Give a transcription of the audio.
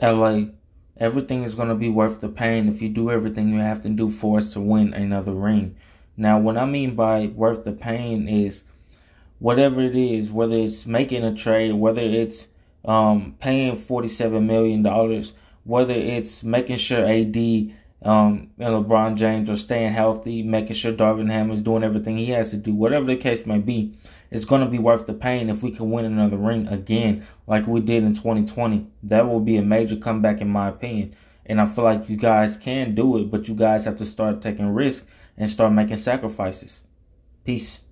LA, everything is going to be worth the pain if you do everything you have to do for us to win another ring. Now, what I mean by worth the pain is whatever it is, whether it's making a trade, whether it's um, paying $47 million, whether it's making sure AD um, and LeBron James are staying healthy, making sure Darvin Ham is doing everything he has to do, whatever the case may be, it's going to be worth the pain if we can win another ring again, like we did in 2020. That will be a major comeback, in my opinion. And I feel like you guys can do it, but you guys have to start taking risks and start making sacrifices. Peace.